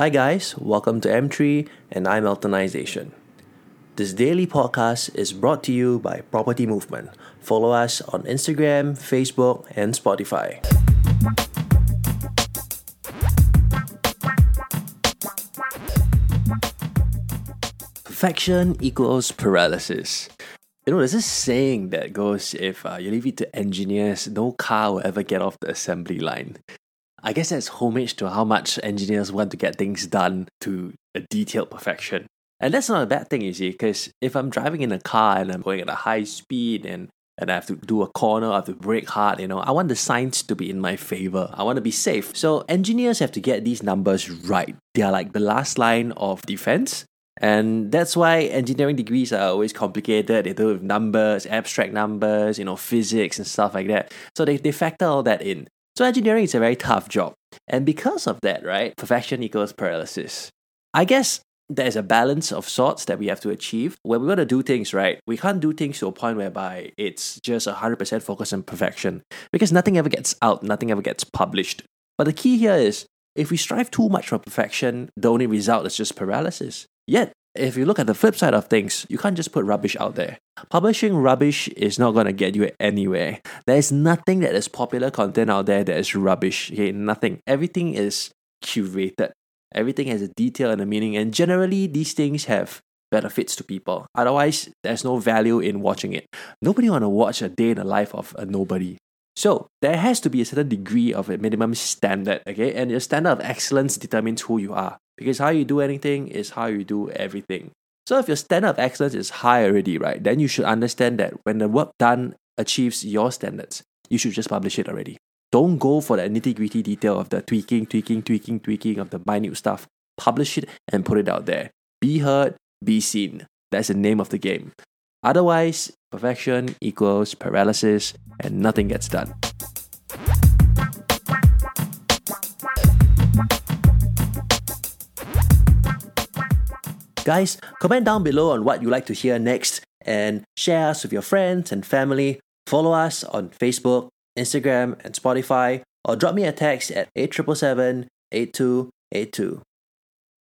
Hi, guys, welcome to M3 and I'm Eltonization. This daily podcast is brought to you by Property Movement. Follow us on Instagram, Facebook, and Spotify. Perfection equals paralysis. You know, there's this saying that goes if uh, you leave it to engineers, no car will ever get off the assembly line. I guess that's homage to how much engineers want to get things done to a detailed perfection. And that's not a bad thing, you see, because if I'm driving in a car and I'm going at a high speed and and I have to do a corner, I have to brake hard, you know, I want the signs to be in my favor. I want to be safe. So engineers have to get these numbers right. They are like the last line of defense. And that's why engineering degrees are always complicated. They do with numbers, abstract numbers, you know, physics and stuff like that. So they, they factor all that in. So engineering is a very tough job. And because of that, right, perfection equals paralysis. I guess there's a balance of sorts that we have to achieve. When we want to do things right, we can't do things to a point whereby it's just 100% focus on perfection because nothing ever gets out, nothing ever gets published. But the key here is if we strive too much for perfection, the only result is just paralysis. Yet, if you look at the flip side of things, you can't just put rubbish out there. Publishing rubbish is not going to get you anywhere. There is nothing that is popular content out there that is rubbish. Okay, nothing. Everything is curated. Everything has a detail and a meaning, and generally, these things have benefits to people. Otherwise, there's no value in watching it. Nobody want to watch a day in the life of a nobody. So there has to be a certain degree of a minimum standard, okay? And your standard of excellence determines who you are. Because how you do anything is how you do everything. So if your standard of excellence is high already, right, then you should understand that when the work done achieves your standards, you should just publish it already. Don't go for the nitty gritty detail of the tweaking, tweaking, tweaking, tweaking of the minute stuff. Publish it and put it out there. Be heard, be seen. That's the name of the game. Otherwise, perfection equals paralysis and nothing gets done. Guys, comment down below on what you'd like to hear next and share us with your friends and family. Follow us on Facebook, Instagram, and Spotify, or drop me a text at 8777 8282.